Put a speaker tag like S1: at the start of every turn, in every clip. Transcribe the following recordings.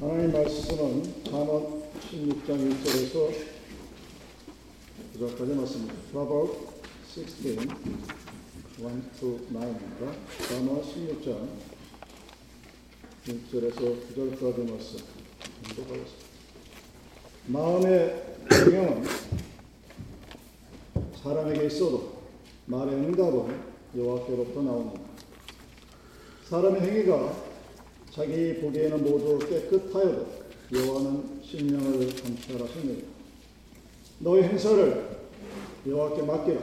S1: 하나님 말씀은 잠언 16장 1절에서 9절까지 말씀입니다. Proverbs 16, 1 to 9입니다. 잠언 16장 1절에서 9절까지 말씀 공독하겠습니다. 마음의 경영은 사람에게 있어도 말의 응답은 여호와께로부터 나옵니다. 사람의 행위가 자기 보기에는 모두 깨끗하여도 여호와는 심령을 감찰하십니다. 너의 행사를 여호와께 맡기라.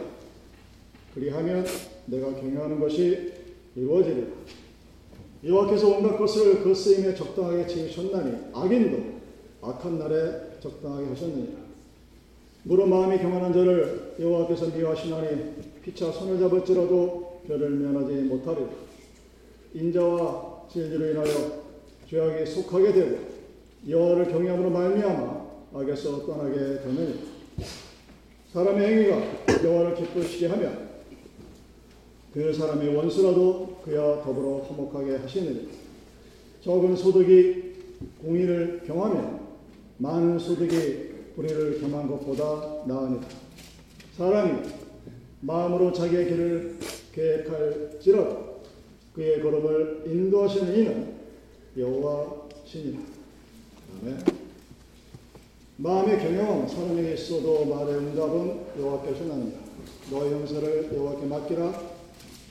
S1: 그리하면 내가 경영하는 것이 이루어지리라. 여호와께서 온갖 것을 그 쓰임에 적당하게 지으셨나니 악인도 악한 날에 적당하게 하셨느니라. 무릇 마음이 경건한 자를 여호와께서 미워하시나니 피차 손을 잡을지라도 별을 면하지 못하리라. 인자와 진리로 인하여 죄악에 속하게 되고 여호와를 경외함으로 말미암아 악에서 떠나게 되느니 사람의 행위가 여호와를 기쁘시게 하면 그 사람의 원수라도 그야 더불어 화목하게 하시느니 적은 소득이 공의를 경하면 많은 소득이 불의를 경한 것보다 나으니라. 사람이 마음으로 자기의 길을 계획할지라도 그의 걸음을 인도하시는 이는 여호와시니라. 아멘. 마음의 경영 사람에게 있어도 말의 응답은 여호와께서 납니다. 너의 형사를 여호와께 맡기라.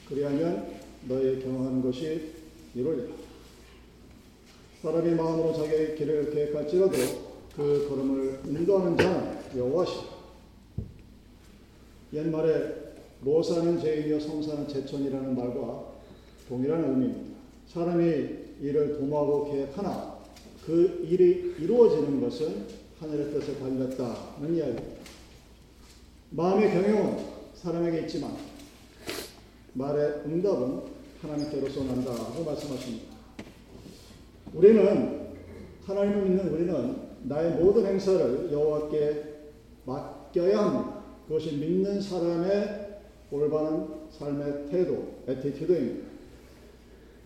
S1: 그리하면 너의 경영하는 것이 이루리라. 사람이 마음으로 자기의 길을 계획할지라도 그 걸음을 인도하는 자는 여호와시라. 옛말에 모사는 죄인이요 성사는 제천이라는 말과 동일한 의미입니다. 사람이 일을 도모하고 계획하나 그 일이 이루어지는 것은 하늘의 뜻을 달렸다는 이야기입니다. 마음의 경영은 사람에게 있지만 말의 응답은 하나님께로서 난다고 말씀하십니다. 우리는 하나님을 믿는 우리는 나의 모든 행사를 여호와께 맡겨야 합니다. 그것이 믿는 사람의 올바른 삶의 태도, attitude입니다.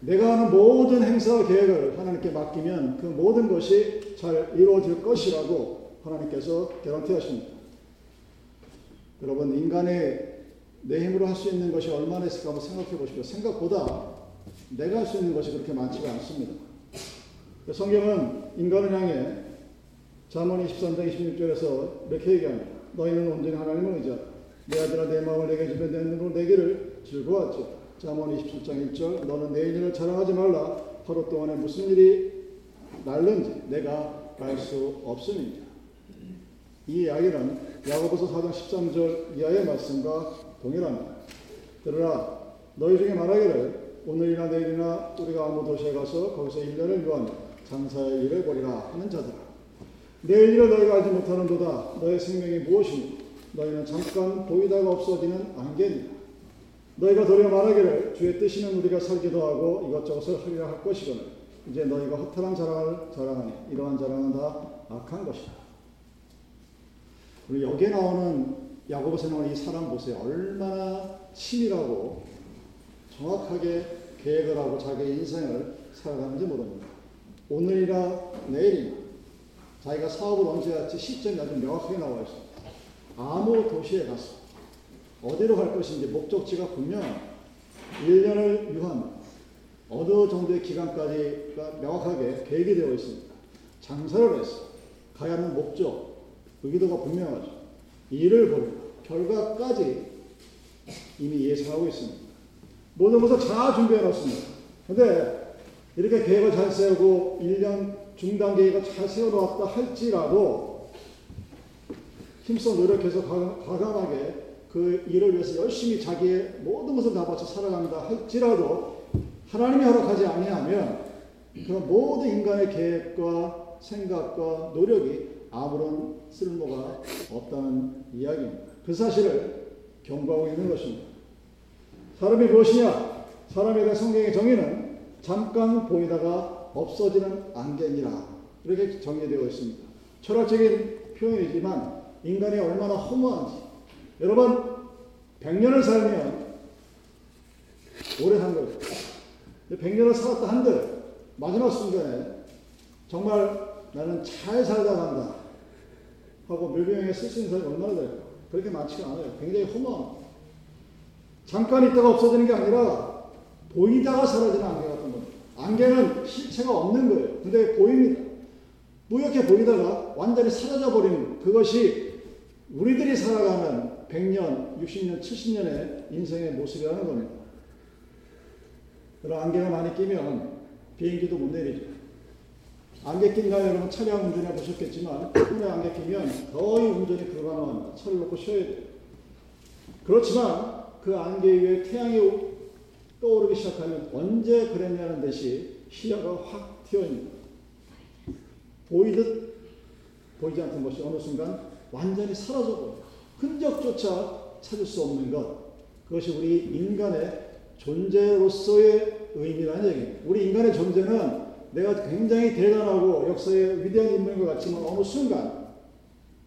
S1: 내가 하는 모든 행사 계획을 하나님께 맡기면 그 모든 것이 잘 이루어질 것이라고 하나님께서 개런티 하십니다. 여러분, 인간의 내 힘으로 할 수 있는 것이 얼마나 있을까 한번 생각해 보십시오. 생각보다 내가 할 수 있는 것이 그렇게 많지가 않습니다. 성경은 인간을 향해 잠언 23장 26절에서 이렇게 얘기합니다. 너희는 온전히 하나님을 의지하라. 내 아들아 내 마음을 내게 주면 내 눈으로 내기를 즐거워하지. 잠언 27장 1절 너는 내 일을 자랑하지 말라. 하루 동안에 무슨 일이 날는지 내가 알 수 없음이니라. 이 이야기는 야고보서 4장 13절 이하의 말씀과 동일합니다. 들으라 너희 중에 말하기를 오늘이나 내일이나 우리가 아무 도시에 가서 거기서 1년을 유하며 장사의 일을 벌이라 하는 자들아 내일 일을 너희가 알지 못하는도다 너의 생명이 무엇이니 너희는 잠깐 보이다가 없어지는 안개니라 너희가 도리어 말하기를 주의 뜻이면 우리가 살기도 하고 이것저것을 하리라 할 것이거늘 이제 너희가 허탈한 자랑을 자랑하니 이러한 자랑은 다 악한 것이다. 그리고 여기에 나오는 야고보서 나오는 이 사람 보세요. 얼마나 치밀하고 정확하게 계획을 하고 자기의 인생을 살아가는지 모릅니다. 오늘이나 내일이나 자기가 사업을 언제 할지 시점이 아주 명확하게 나와 있습니다. 아무 도시에 가서 어디로 갈 것인지 목적지가 분명 1년을 유한 어느 정도의 기간까지가 명확하게 계획이 되어 있습니다. 장사를 해서 가야 하는 목적, 의도가 분명하죠. 일을 벌고 결과까지 이미 예상하고 있습니다. 모든 것을 잘 준비해 놓습니다. 근데 이렇게 계획을 잘 세우고 1년 중단 계획을 잘 세워 놓았다 할지라도 힘써 노력해서 과감하게 그 일을 위해서 열심히 자기의 모든 것을 다 바쳐 살아간다 할지라도 하나님이 허락하지 아니하면 그 모든 인간의 계획과 생각과 노력이 아무런 쓸모가 없다는 이야기입니다. 그 사실을 경고하고 있는 것입니다. 사람이 무엇이냐? 사람에 대한 성경의 정의는 잠깐 보이다가 없어지는 안개니라 이렇게 정의되어 있습니다. 철학적인 표현이지만 인간이 얼마나 허무한지 여러분 100년을 살면 오래 산 거죠. 100년을 살았다 한들 마지막 순간에 정말 나는 잘 살다 간다 하고 멸병에 쓸 수 있는 사람이 얼마나 될까? 그렇게 많지가 않아요. 굉장히 허무합니다. 잠깐 있다가 없어지는 게 아니라 보이다가 사라지는 안개 같은 겁니다. 안개는 실체가 없는 거예요. 근데 보입니다. 무역해 보이다가 완전히 사라져 버리는 그것이 우리들이 살아가는 100년, 60년, 70년의 인생의 모습이라는 겁니다. 그런 안개가 많이 끼면 비행기도 못 내리죠. 안개 낀가 여러분 차량 운전해 보셨겠지만 손에 안개 끼면 거의 운전이 불가능합니다. 차를 놓고 쉬어야 돼요. 그렇지만 그 안개 위에 태양이 떠오르기 시작하면 언제 그랬냐는 듯이 시야가 확 튀어입니다. 보이듯 보이지 않던 것이 어느 순간 완전히 사라져버려요. 흔적조차 찾을 수 없는 것. 그것이 우리 인간의 존재로서의 의미라는 얘기입니다. 우리 인간의 존재는 내가 굉장히 대단하고 역사에 위대한 인물인 것 같지만 어느 순간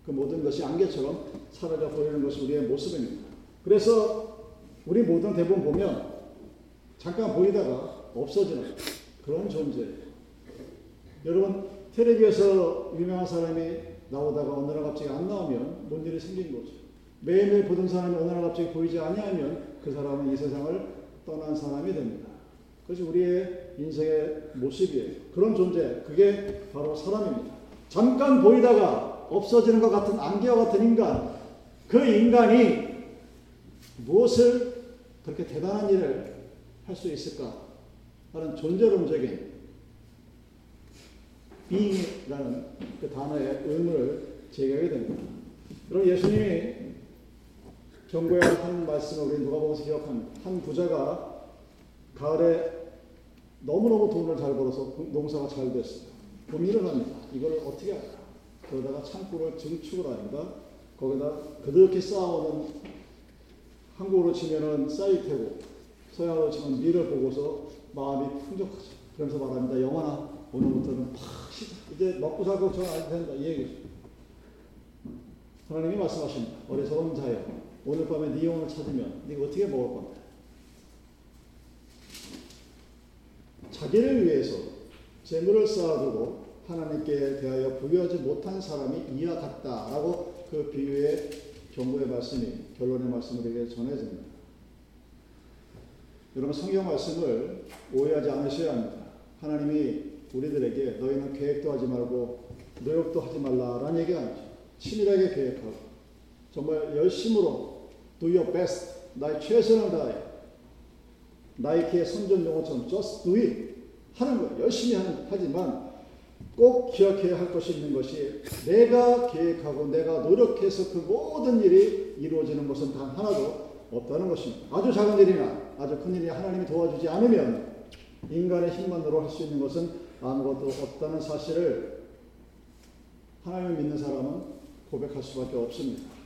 S1: 그 모든 것이 안개처럼 사라져 버리는 것이 우리의 모습입니다. 그래서 우리 모든 대부분 보면 잠깐 보이다가 없어지는 그런 존재. 여러분 텔레비에서 유명한 사람이 나오다가 어느 날 갑자기 안 나오면 뭔 일이 생긴 거죠. 매일매일 보던 사람이 어느 날 갑자기 보이지 아니하면 그 사람은 이 세상을 떠난 사람이 됩니다. 그것이 우리의 인생의 모습이에요. 그런 존재, 그게 바로 사람입니다. 잠깐 보이다가 없어지는 것 같은 안개와 같은 인간, 그 인간이 무엇을 그렇게 대단한 일을 할 수 있을까 하는 존재론적인 being이라는 그 단어의 의무를 제기하게 됩니다. 그럼 예수님이 정부의 한 말씀을 우리 누가 보면서 기억합니다. 한 부자가 가을에 너무너무 돈을 잘 벌어서 농사가 잘 됐어요. 고민을 합니다. 이걸 어떻게 할까? 그러다가 창고를 증축을 합니다. 거기다 그렇게 쌓아오는 한국으로 치면은 사이테고 서양으로 치면 미를 보고서 마음이 풍족하죠. 그러면서 말합니다. 영원아 오늘부터는 팍 쉬자. 이제 먹고 살고 저안 된다. 이 얘기죠. 하나님이 말씀하십니다. 어리석은 자여 오늘 밤에 네 영혼을 찾으면 네가 어떻게 먹을 건가? 자기를 위해서 재물을 쌓아두고 하나님께 대하여 부여하지 못한 사람이 이와 같다라고 그 비유의 경고의 말씀이 결론의 말씀을 우리에게 전해집니다. 여러분 성경 말씀을 오해하지 않으셔야 합니다. 하나님이 우리들에게 너희는 계획도 하지 말고 노력도 하지 말라라는 얘기가 아니죠. 치밀하게 계획하고 정말 열심으로 do your best 나의 최선을 다해 나이키의 선전 용어처럼 just do it 하는 거예요. 열심히 하는, 하지만 꼭 기억해야 할 것이 있는 것이 내가 계획하고 내가 노력해서 그 모든 일이 이루어지는 것은 단 하나도 없다는 것입니다. 아주 작은 일이나 아주 큰 일이 하나님이 도와주지 않으면 인간의 힘만으로 할 수 있는 것은 아무것도 없다는 사실을 하나님을 믿는 사람은 고백할 수밖에 없습니다.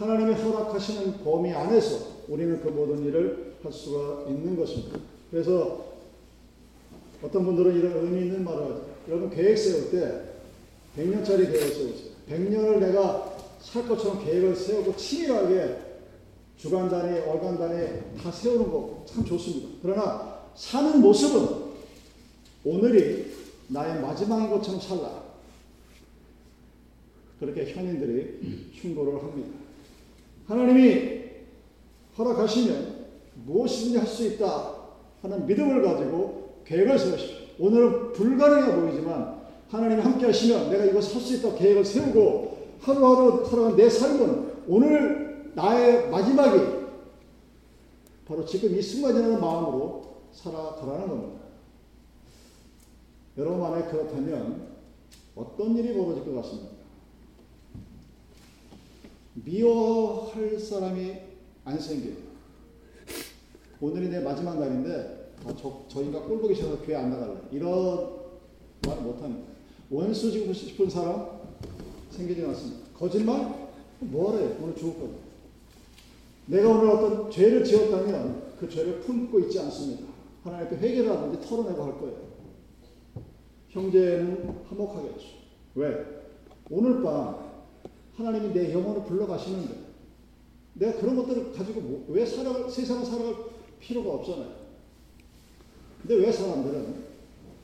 S1: 하나님이 허락하시는 범위 안에서 우리는 그 모든 일을 할 수가 있는 것입니다. 그래서 어떤 분들은 이런 의미 있는 말을 하죠. 여러분 계획 세울 때 100년짜리 계획을 세우세요. 100년을 내가 살 것처럼 계획을 세우고 치밀하게 주간 단위, 월간 단위 다 세우는 거 참 좋습니다. 그러나 사는 모습은 오늘이 나의 마지막인 것처럼 살라. 그렇게 현인들이 충고를 합니다. 하나님이 허락하시면 무엇이든지 할 수 있다 하는 믿음을 가지고 계획을 세우십시오. 오늘은 불가능해 보이지만 하나님이 함께 하시면 내가 이거 살 수 있다 계획을 세우고 하루하루 살아가는 내 삶은 오늘 나의 마지막이 바로 지금 이 순간이라는 마음으로 살아가라는 겁니다. 여러분 만약 그렇다면 어떤 일이 벌어질 것 같습니까? 미워할 사람이 안 생겨요. 오늘이 내 마지막 날인데 아, 저, 저 인간 꼴 보기 싫어서 교회 안 나갈래. 이런 말을 못합니다. 원수 지고 싶은 사람 생기지 않습니다. 거짓말? 뭐래? 오늘 죽을 거다. 내가 오늘 어떤 죄를 지었다면 그 죄를 품고 있지 않습니다. 하나님께 회개를 하든지 털어내고 할 거예요. 형제는 화목하겠죠. 왜? 오늘 밤 하나님이 내 영혼을 불러가시는데 내가 그런 것들을 가지고 뭐, 왜 살아갈, 세상을 살아갈 필요가 없잖아요. 근데 왜 사람들은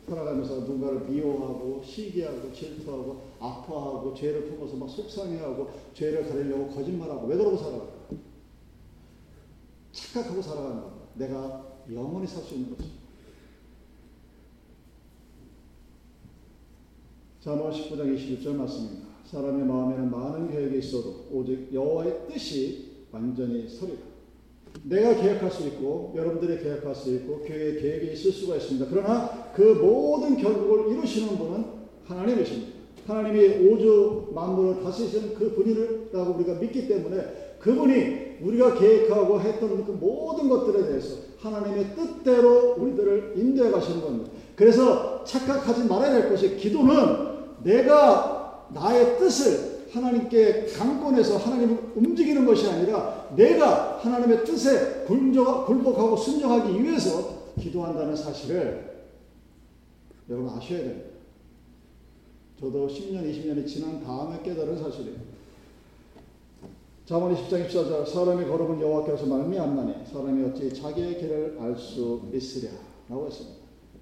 S1: 살아가면서 누군가를 미워하고 시기하고 질투하고 아파하고 죄를 품어서 막 속상해하고 죄를 가리려고 거짓말하고 왜 그러고 살아가? 착각하고 살아가는 겁니다. 내가 영원히 살 수 있는 거죠. 잠언 19장 21절 말씀입니다. 사람의 마음에는 많은 계획이 있어도 오직 여호와의 뜻이 완전히 서리라. 내가 계획할 수 있고 여러분들이 계획할 수 있고 교회의 계획이 있을 수가 있습니다. 그러나 그 모든 결국을 이루시는 분은 하나님이십니다. 하나님이 우주 만물을 다스리시는 그 분이라고 우리가 믿기 때문에 그분이 우리가 계획하고 했던 그 모든 것들에 대해서 하나님의 뜻대로 우리들을 인도해 가시는 겁니다. 그래서 착각하지 말아야 될 것이 기도는 내가 나의 뜻을 하나님께 강권해서 하나님을 움직이는 것이 아니라 내가 하나님의 뜻에 굴복하고 순종하기 위해서 기도한다는 사실을 여러분 아셔야 됩니다. 저도 10년, 20년이 지난 다음에 깨달은 사실이에요. 자문 20장 14절 사람이 걸어본 여호와께서 말미암나니 사람이 어찌 자기의 길을 알 수 있으랴 라고 했습니다.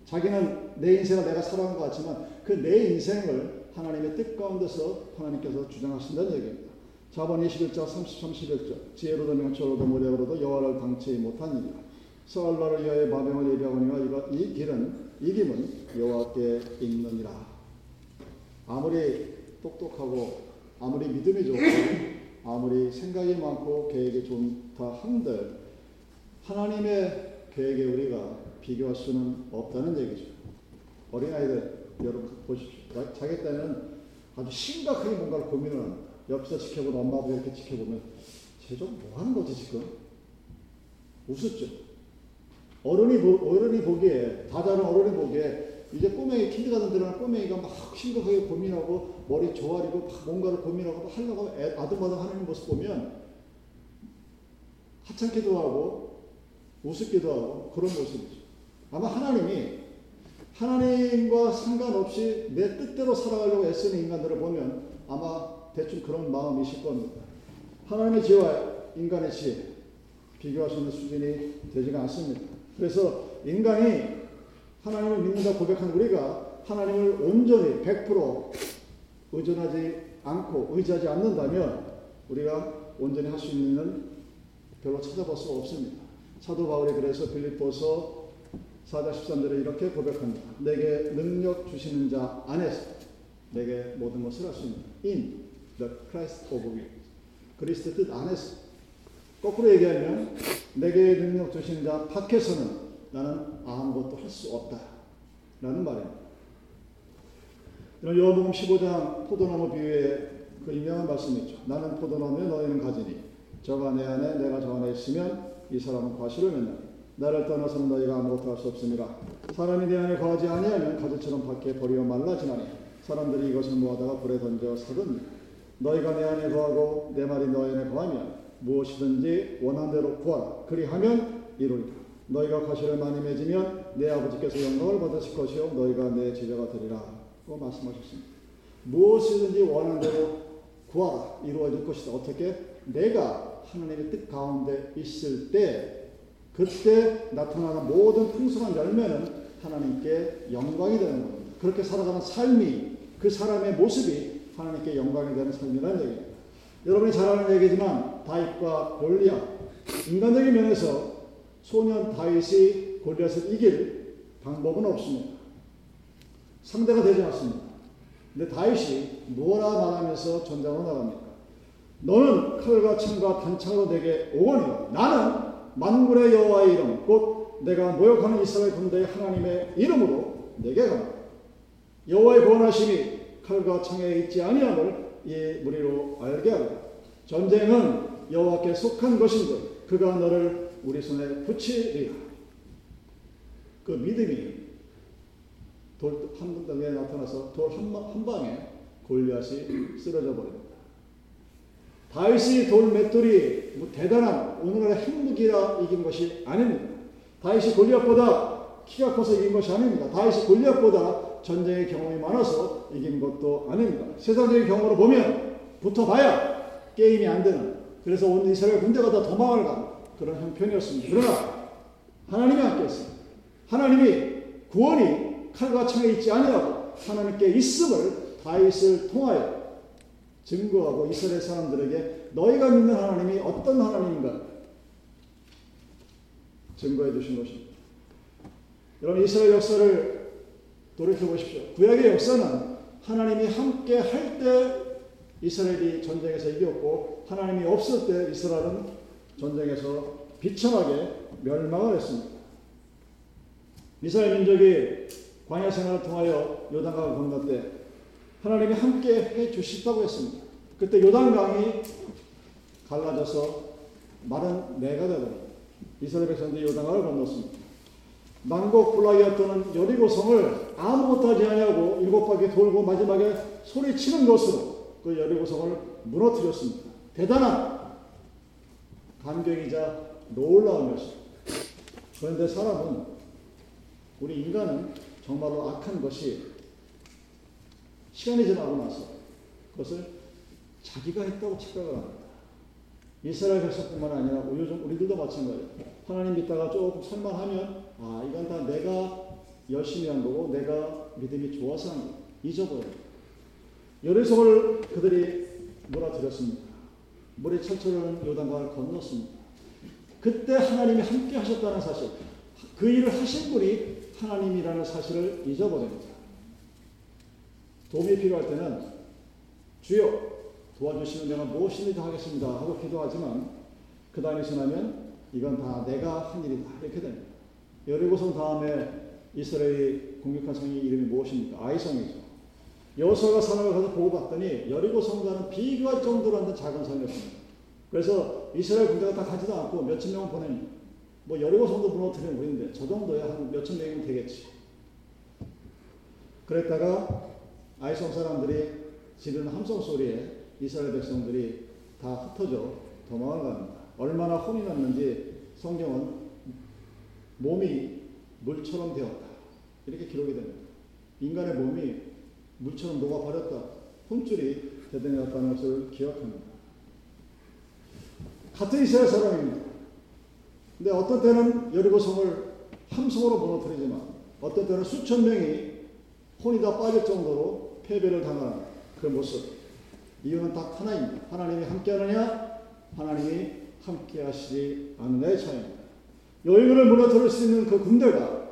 S1: 자기는 내 인생을 내가 살아온 것 같지만 그 내 인생을 하나님의 뜻 가운데서 하나님께서 주장하신다는 얘기입니다. 자본 21장 30, 31절 지혜로도 명철로도 모략으로도 여호와를 당치 못하니라 서알라를 위하여 마병을 예비하거니와 이 길은 이 길은 여호와께 있느니라 아무리 똑똑하고 아무리 믿음이 좋고 아무리 생각이 많고 계획이 좋다 한들 하나님의 계획에 우리가 비교할 수는 없다는 얘기죠. 어린아이들 여러분 보십시오. 자기 때는 아주 심각하게 뭔가를 고민을 합니다. 옆에서 지켜보는 엄마도 이렇게 지켜보면 쟤좀 뭐 하는 거지 지금? 웃었죠. 어른이, 보, 어른이 보기에, 다자는 어른이 보기에 이제 꼬맹이, 킨드가든 들어가는 꼬맹이가 막 심각하게 고민하고 머리 조아리고 막 뭔가를 고민하고 하려고 아둥바둥 하는 모습 보면 하찮기도 하고 우습기도 하고 그런 모습이죠. 아마 하나님이 하나님과 상관없이 내 뜻대로 살아가려고 애쓰는 인간들을 보면 아마 대충 그런 마음이실 겁니다. 하나님의 지혜와 인간의 지혜 비교할 수 있는 수준이 되지가 않습니다. 그래서 인간이 하나님을 믿는다 고백한 우리가 하나님을 온전히 100% 의존하지 않고 의지하지 않는다면 우리가 온전히 할 수 있는 별로 찾아볼 수 없습니다. 사도 바울이 그래서 빌립보서 4장 13절에 이렇게 고백합니다. 내게 능력 주시는 자 안에서 내게 모든 것을 할 수 있는 in the Christ of you 그리스도 뜻 안에서 거꾸로 얘기하면 내게 능력 주시는 자 밖에서는 나는 아무것도 할 수 없다 라는 말입니다. 요한복음 15장 포도나무 비유의 그 유명한 말씀이 있죠. 나는 포도나무에 너희는 가지니 저가 내 안에 내가 저 안에 있으면 이 사람은 과실을 맺나니 나를 떠나서는 너희가 아무것도 할 수 없습니다. 사람이 내 안에 거하지 아니하면 가지처럼 밖에 버리어 말라지나니 사람들이 이것을 모아다가 불에 던져 사든 너희가 내 안에 거하고 내 말이 너희 안에 거하면 무엇이든지 원한 대로 구하라. 그리하면 이루리라. 너희가 과실을 많이 맺으면 내 아버지께서 영광을 받으실 것이요 너희가 내 제자가 되리라. 고 말씀하셨습니다. 무엇이든지 원한 대로 구하라. 이루어질 것이다. 어떻게? 내가 하나님의 뜻 가운데 있을 때 그때 나타나는 모든 풍성한 열매는 하나님께 영광이 되는 겁니다. 그렇게 살아가는 삶이 그 사람의 모습이 하나님께 영광이 되는 삶이라는 얘기입니다. 여러분이 잘 아는 얘기지만 다윗과 골리앗 인간적인 면에서 소년 다윗이 골리앗을 이길 방법은 없습니다. 상대가 되지 않습니다. 근데 다윗이 뭐라 말하면서 전장으로 나갑니까? 너는 칼과 창과 단창으로 내게 오거니 나는 만군의 여호와의 이름 곧 내가 모욕하는 이스라엘 군대의 하나님의 이름으로 내게 가라. 여호와의 권하심이 칼과 창에 있지 아니함을 이 무리로 알게 하라. 전쟁은 여호와께 속한 것인데 그가 너를 우리 손에 붙이리라. 그 믿음이 돌한 덩에 나타나서 돌 한 방에 골리앗이 쓰러져 버립니다. 다윗이 돌 맷돌이 뭐 대단한 오늘날의 핵무기라 이긴 것이 아닙니다. 다윗이 골리앗보다 키가 커서 이긴 것이 아닙니다. 다윗이 골리앗보다 전쟁의 경험이 많아서 이긴 것도 아닙니다. 세상적인 경험으로 보면 붙어봐야 게임이 안 되는 그래서 온 이스라엘 군대가 다 도망을 간 그런 형편이었습니다. 그러나 하나님이 함께했습니다. 하나님이 구원이 칼과 창에 있지 아니하고 하나님께 있음을 다윗을 통하여 증거하고 이스라엘 사람들에게 너희가 믿는 하나님이 어떤 하나님인가 증거해 주신 것입니다. 여러분 이스라엘 역사를 돌이켜 보십시오. 구약의 역사는 하나님이 함께 할 때 이스라엘이 전쟁에서 이겼고 하나님이 없을 때 이스라엘은 전쟁에서 비참하게 멸망을 했습니다. 이스라엘 민족이 광야 생활을 통하여 요단강을 건널 때 하나님이 함께 해 주시다고 했습니다. 그때 요단강이 갈라져서 마른 내가 되더니 이스라엘 백성들이 요단강을 건넜습니다. 난곡 블라이어트는 여리고성을 아무것도 하지 아니하고 일곱 바퀴 돌고 마지막에 소리치는 것으로 그 여리고성을 무너뜨렸습니다. 대단한 감격이자 놀라운 것입니다. 그런데 사람은 우리 인간은 정말로 악한 것이 시간이 지나고 나서 그것을 자기가 했다고 착각을 합니다. 이스라엘 백성뿐만 아니라 요즘 우리들도 마찬가지예요. 하나님 믿다가 조금 설만하면 아 이건 다 내가 열심히 한 거고 내가 믿음이 좋아서 한 거. 잊어버려요. 여리성을 그들이 몰아들였습니다. 물이 철철하는 요단강을 건넜습니다. 그때 하나님이 함께 하셨다는 사실, 그 일을 하신 분이 하나님이라는 사실을 잊어버립니다. 도움이 필요할 때는 주여 도와주시면 내가 무엇이든 하겠습니다 하고 기도하지만 그 다음에 지나면 이건 다 내가 한 일이다 이렇게 됩니다. 여리고성 다음에 이스라엘이 공격한 성의 이름이 무엇입니까? 아이성이죠. 여호수아가 사람을 가서 보고 봤더니 여리고성과는 비교할 정도로 한 작은 성이었습니다. 그래서 이스라엘 군대가 다 가지도 않고 몇천 명을 보냅니다. 뭐 여리고성도 무너뜨리는 우리인데 저 정도야 한 몇천 명이면 되겠지. 그랬다가 아이성 사람들이 지르는 함성 소리에 이스라엘 백성들이 다 흩어져 도망을 갑니다. 얼마나 혼이 났는지 성경은 몸이 물처럼 되었다. 이렇게 기록이 됩니다. 인간의 몸이 물처럼 녹아버렸다. 혼줄이 대단했다는 것을 기억합니다. 같은 이스라엘 사람입니다. 근데 어떤 때는 여리고성을 함성으로 무너뜨리지만 어떤 때는 수천 명이 혼이 다 빠질 정도로 패배를 당하는 그 모습. 이유는 딱 하나입니다. 하나님이 함께하느냐, 하나님이 함께하시지 않느냐의 차이입니다. 여인을 무너뜨릴 수 있는 그 군대가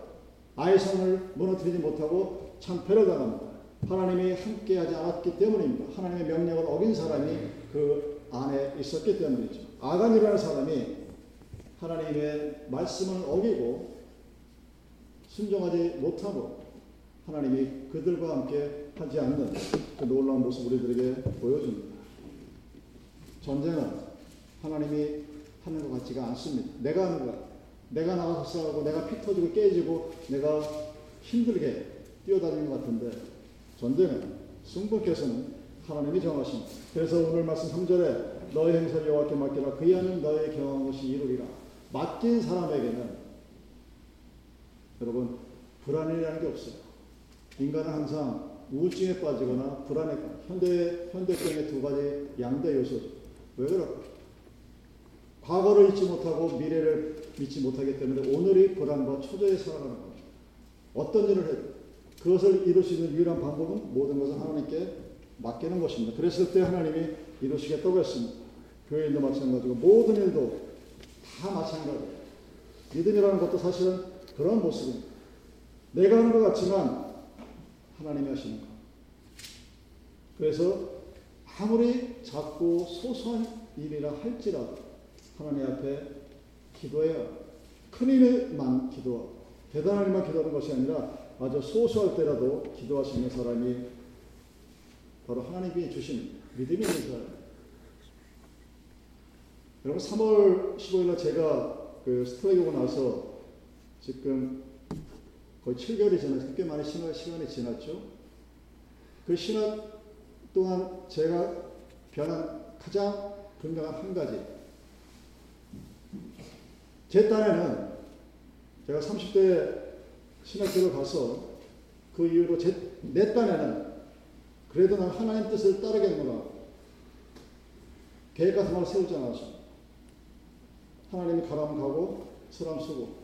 S1: 아이성을 무너뜨리지 못하고 참패를 당합니다. 하나님이 함께하지 않았기 때문입니다. 하나님의 명령을 어긴 사람이 그 안에 있었기 때문이죠. 아간이라는 사람이 하나님의 말씀을 어기고 순종하지 못하고 하나님이 그들과 함께 하지 않는 그 놀라운 모습 우리들에게 보여줍니다. 전쟁은 하나님이 하는 것 같지가 않습니다. 내가 하는 것, 내가 나가서 싸우고 내가 피 터지고 깨지고 내가 힘들게 뛰어다니는 것 같은데 전쟁은 승부께서는 하나님이 정하십니다. 그래서 오늘 말씀 3절에 너의 행사를 여호와께 맡기라 그이 하는 너의 경한 것이 이루리라. 맡긴 사람에게는 여러분 불안이라는 게 없어요. 인간은 항상 우울증에 빠지거나 불안에 현대 현대병의 두 가지 양대 요소죠. 왜 그럴까? 과거를 잊지 못하고 미래를 믿지 못하기 때문에 오늘이 불안과 초조에 살아가는 겁니다. 어떤 일을 해도 그것을 이룰 수 있는 유일한 방법은 모든 것을 하나님께 맡기는 것입니다. 그랬을 때 하나님이 이루시겠다고 했습니다. 교회인도 마찬가지고 모든 일도 다 마찬가지예요. 믿음이라는 것도 사실은 그런 모습입니다. 내가 하는 것 같지만 하나님이 하시는 것. 그래서 아무리 작고 소소한 일이라 할지라도 하나님 앞에 기도해야 큰 일만 기도하고 대단한 일만 기도하는 것이 아니라 아주 소소할 때라도 기도할 수 있는 사람이 바로 하나님이 주신 믿음이 있는 사람. 여러분 3월 15일 날 제가 그 스트라이크 오고 나서 지금 거의 7개월이 지났어요. 꽤 많은 신화 시간이 지났죠. 그 신화 동안 제가 변한 가장 분명한 한 가지. 제 딴에는 제가 30대 신학교를 가서 그 이후로 제, 내 딴에는 그래도 난 하나님 뜻을 따르겠노라. 계획 같은 걸 세우지 않았습니다. 하나님이 가라면 가고, 쓰라면 쓰고.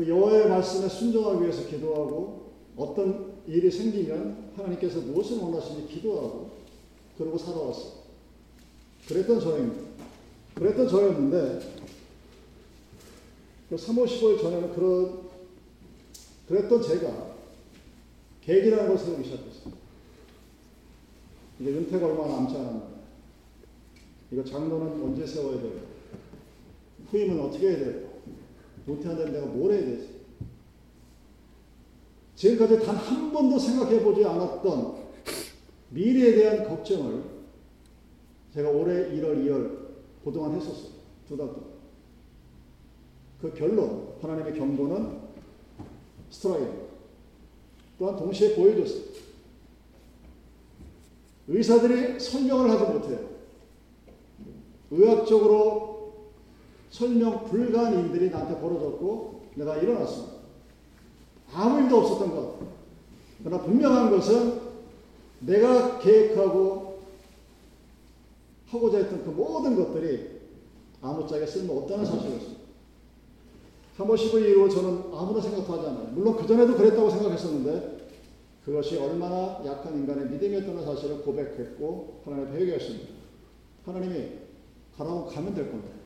S1: 그 여호와의 말씀에 순종하기 위해서 기도하고 어떤 일이 생기면 하나님께서 무엇을 원하시니 기도하고 그러고 살아왔어. 그랬던 저입니다. 그랬던 저였는데 그 3월 15일 전에는 그런 그랬던 제가 계획이라는 걸 세우기 시작했어요. 이제 은퇴가 얼마 남지 않았는데 이거 장로는 언제 세워야 돼요? 후임은 어떻게 해야 돼요? 은퇴한다면 내가 뭘 해야 되지? 지금까지 단 한 번도 생각해 보지 않았던 미래에 대한 걱정을 제가 올해 1월, 2월 그동안 했었어요. 두 달 동안. 그 결론, 하나님의 경고는 스트라이크. 또한 동시에 보여줬어요. 의사들이 설명을 하지 못해요. 의학적으로 설명 불가한 일들이 나한테 벌어졌고 내가 일어났습니다. 아무 일도 없었던 것. 그러나 분명한 것은 내가 계획하고 하고자 했던 그 모든 것들이 아무짝에 쓸모없다는 사실이었습니다. 3월 15일 이후 저는 아무런 생각도 하지 않아요. 물론 그전에도 그랬다고 생각했었는데 그것이 얼마나 약한 인간의 믿음이었다는 사실을 고백했고 하나님께 회개했습니다. 하나님이 가라고 가면 될 건데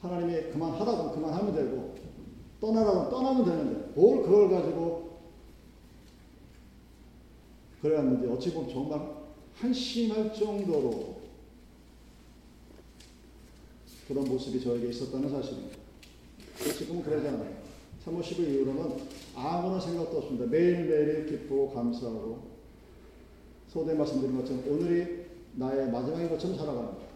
S1: 하나님이 그만하라고 그만하면 되고 떠나라고 떠나면 되는데 뭘 그걸 가지고 그래왔는지 어찌 보면 정말 한심할 정도로 그런 모습이 저에게 있었다는 사실입니다. 지금은 그러지 않아요. 3월 10일 이후로는 아무런 생각도 없습니다. 매일매일 기쁘고 감사하고 소대 말씀드린 것처럼 오늘이 나의 마지막인 것처럼 살아갑니다.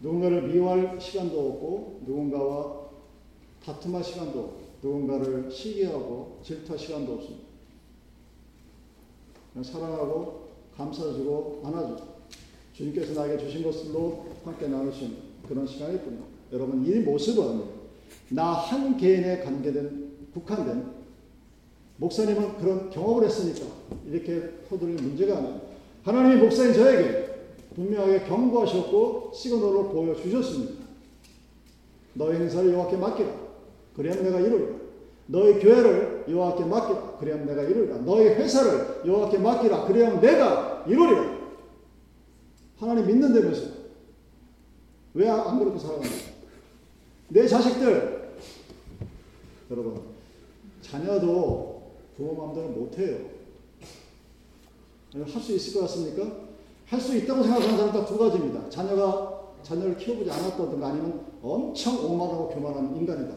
S1: 누군가를 미워할 시간도 없고 누군가와 다툼할 시간도 없고 누군가를 시기하고 질투할 시간도 없습니다. 사랑하고 감사주고 안아주고 주님께서 나에게 주신 것으로 함께 나누신 그런 시간일 뿐입니다. 여러분 이 모습은 나 한 개인에 관계된 국한된 목사님은 그런 경험을 했으니까 이렇게 퍼드릴 문제가 아니에요. 하나님이 목사인 저에게 분명하게 경고하셨고 시그널로 보여주셨습니다. 너의 행사를 여호와께 맡기라. 그래야 내가 이루리라. 너의 교회를 여호와께 맡기라. 그래야 내가 이루리라. 너의 회사를 여호와께 맡기라. 그래야 내가 이루리라. 하나님 믿는다면서 왜 안 그렇게 살아갑니까? 내 자식들 여러분 자녀도 부모 마음대로 못해요. 할 수 있을 것 같습니까? 할 수 있다고 생각하는 사람 딱두 가지입니다. 자녀가 자녀를 키워보지 않았다든가 아니면 엄청 오만하고 교만한 인간이다.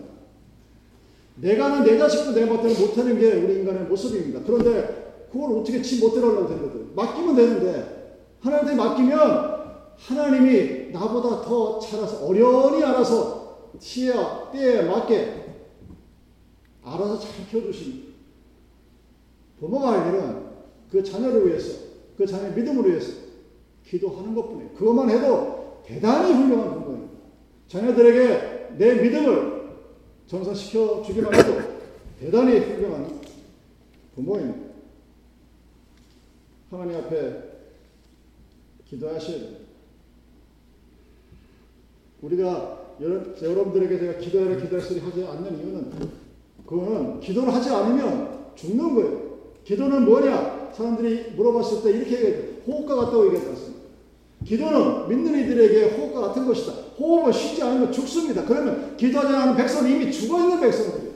S1: 내가 하는 내 자식도 내 멋대로 못하는 게 우리 인간의 모습입니다. 그런데 그걸 어떻게 지 멋대로 하려고 되거든. 맡기면 되는데 하나님한테 맡기면 하나님이 나보다 더 잘해서 어련히 알아서 시야 때에 맞게 알아서 잘 키워주십니다. 부모가 할 일은 그 자녀를 위해서, 그 자녀의 믿음을 위해서 기도하는 것 뿐이에요. 그것만 해도 대단히 훌륭한 부모입니다. 자녀들에게 내 믿음을 전사시켜 주기만 해도 대단히 훌륭한 부모입니다. 하나님 앞에 기도하셔야 됩니다. 우리가 여러분들에게 제가 기도하라 기도할 소리 하지 않는 이유는 그거는 기도를 하지 않으면 죽는 거예요. 기도는 뭐냐? 사람들이 물어봤을 때 이렇게 얘기해요. 호흡과 같다고 얘기했습니다. 기도는 믿는 이들에게 호흡과 같은 것이다. 호흡을 쉬지 않으면 죽습니다. 그러면 기도하지 않은 백성은 이미 죽어있는 백성들이에요.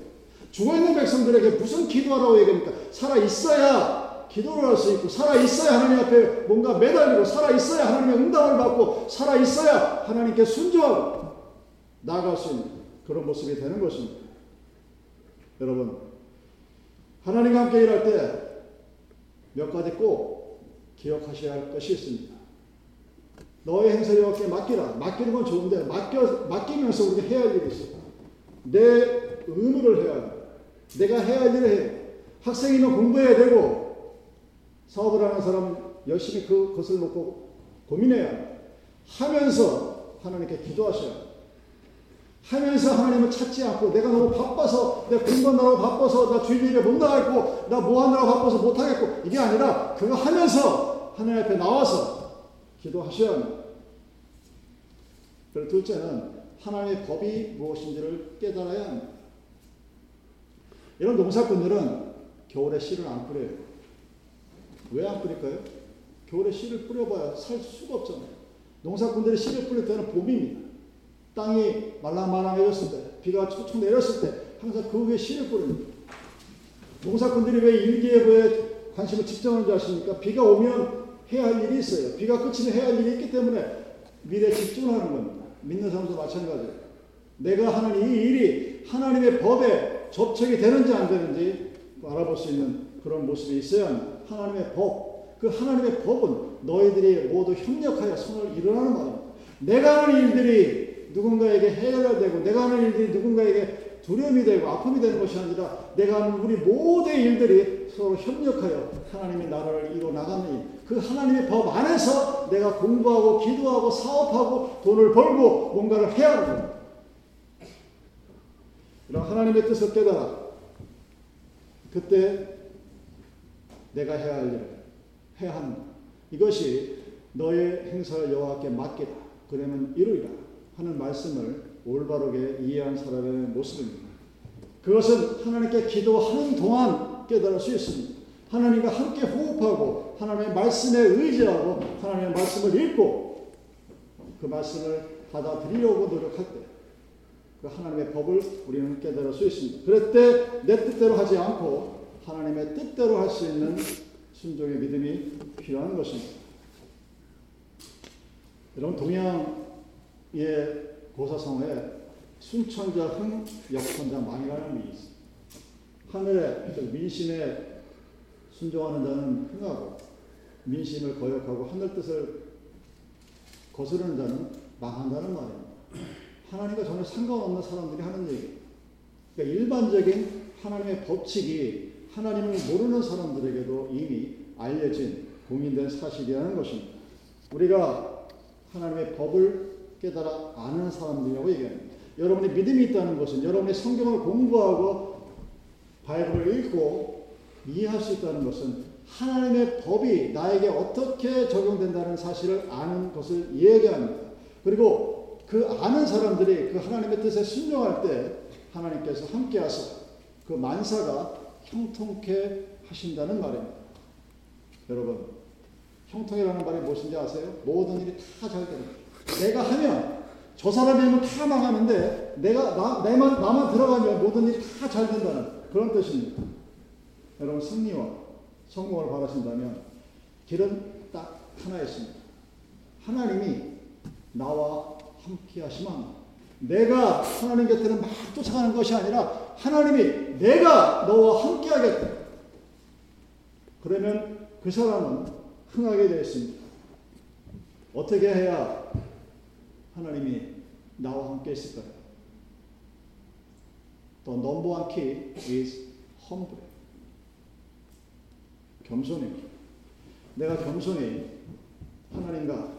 S1: 죽어있는 백성들에게 무슨 기도하라고 얘기합니까? 살아있어야 기도를 할 수 있고, 살아있어야 하나님 앞에 뭔가 매달리고, 살아있어야 하나님의 응답을 받고, 살아있어야 하나님께 순종하고, 나아갈 수 있는 그런 모습이 되는 것입니다. 여러분, 하나님과 함께 일할 때 몇 가지 꼭 기억하셔야 할 것이 있습니다. 너의 여호와께 맡기라. 맡기는 건 좋은데 맡겨 맡기면서 우리가 해야 할 일이 있어. 내 의무를 해야 돼. 내가 해야 할 일을 해. 학생이면 공부해야 되고 사업을 하는 사람 열심히 그것을 놓고 고민해야 하면서 하나님께 기도하셔야 돼. 하면서 하나님을 찾지 않고 내가 너무 바빠서 내 공부하느라고 바빠서 나 주일 예못 나가고 나 뭐 하느라고 바빠서 못 하겠고 이게 아니라 그거 하면서 하나님 앞에 나와서 기도하셔야 합니다. 그리고 둘째는 하나님의 법이 무엇인지를 깨달아야 합니다. 이런 농사꾼들은 겨울에 씨를 안 뿌려요. 왜 안 뿌릴까요? 겨울에 씨를 뿌려봐야 살 수가 없잖아요. 농사꾼들이 씨를 뿌릴 때는 봄입니다. 땅이 말랑말랑해졌을 때, 비가 촉촉 내렸을 때 항상 그 위에 씨를 뿌립니다. 농사꾼들이 왜 일기예보에 관심을 집중하는 줄 아십니까? 비가 오면 해야 할 일이 있어요. 비가 그치면 해야 할 일이 있기 때문에 미래에 집중하는 겁니다. 믿는 사람도 마찬가지예요. 내가 하는 이 일이 하나님의 법에 접촉이 되는지 안 되는지 알아볼 수 있는 그런 모습이 있어야. 하나님의 법. 그 하나님의 법은 너희들이 모두 협력하여 손을 일어나는 말입니다. 내가 하는 일들이 누군가에게 해가 되고 내가 하는 일들이 누군가에게 두려움이 되고 아픔이 되는 것이 아니라 내가 하는 우리 모든 일들이 서로 협력하여 하나님의 나라를 이루어 나가는 일. 그 하나님의 법 안에서 내가 공부하고 기도하고 사업하고 돈을 벌고 뭔가를 해야 하는 겁니다. 이런 하나님의 뜻을 깨달아 그때 내가 해야 할 일을 해야 한다. 이것이 너의 행사를 여호와께 맡기라. 그러면 이루리라 하는 말씀을 올바르게 이해한 사람의 모습입니다. 그것은 하나님께 기도하는 동안 깨달을 수 있습니다. 하나님과 함께 호흡하고 하나님의 말씀에 의지하고 하나님의 말씀을 읽고 그 말씀을 받아들이려고 노력할 때 그 하나님의 법을 우리는 깨달을 수 있습니다. 그럴 때 내 뜻대로 하지 않고 하나님의 뜻대로 할 수 있는 순종의 믿음이 필요한 것입니다. 여러분 동양의 고사성어에 순천자 흥, 역천자 망이라는 말이 있습니다. 하늘에 민심에 순종하는 자는 흥하고 민심을 거역하고 하늘 뜻을 거스르는 자는 망한다는 말입니다. 하나님과 전혀 상관없는 사람들이 하는 얘기. 그러니까 일반적인 하나님의 법칙이 하나님을 모르는 사람들에게도 이미 알려진 공인된 사실이라는 것입니다. 우리가 하나님의 법을 깨달아 아는 사람들이라고 얘기합니다. 여러분이 믿음이 있다는 것은 여러분이 성경을 공부하고 바이블을 읽고 이해할 수 있다는 것은 하나님의 법이 나에게 어떻게 적용된다는 사실을 아는 것을 얘기합니다. 그리고 그 아는 사람들이 그 하나님의 뜻에 순종할 때 하나님께서 함께 하사 그 만사가 형통케 하신다는 말입니다. 여러분, 형통이라는 말이 무엇인지 아세요? 모든 일이 다 잘 되는 내가 하면 저 사람이 하면 다 망하는데 내가 나, 내만 나만 들어가면 모든 일이 다 잘 된다는 그런 뜻입니다. 여러분 승리와 성공을 바라신다면 길은 딱 하나 있습니다. 하나님이 나와 함께 하시면 내가 하나님 곁에는 막 쫓아가는 것이 아니라 하나님이 내가 너와 함께 하겠다. 그러면 그 사람은 흥하게 되어 있습니다. 어떻게 해야 하나님이 나와 함께 있을까요? The number one key is humble. 겸손입니다. 내가 겸손히 하나님과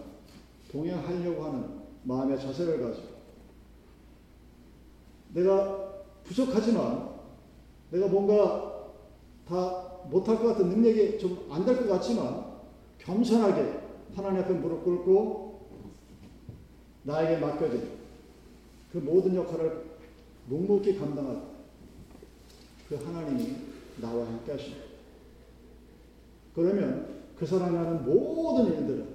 S1: 동행하려고 하는 마음의 자세를 가지고 내가 부족하지만 내가 뭔가 다 못할 것 같은 능력이 좀 안 될 것 같지만 겸손하게 하나님 앞에 무릎 꿇고 나에게 맡겨진 그 모든 역할을 묵묵히 감당할 그 하나님이 나와 함께 하십니다. 그러면 그 사람이 하는 모든 일들은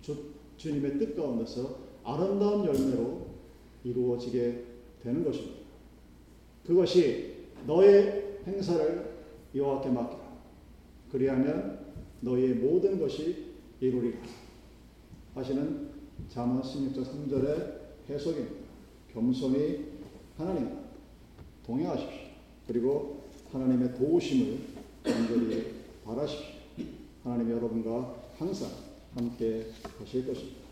S1: 주, 주님의 뜻 가운데서 아름다운 열매로 이루어지게 되는 것입니다. 그것이 너의 행사를 여호와께 맡기라. 그리하면 너의 모든 것이 이루리라. 하시는 잠언 16장 3절의 해석입니다. 겸손히 하나님 동행하십시오. 그리고 하나님의 도우심을 간절히 바라십시오. 하나님 여러분과 항상 함께 하실 것입니다.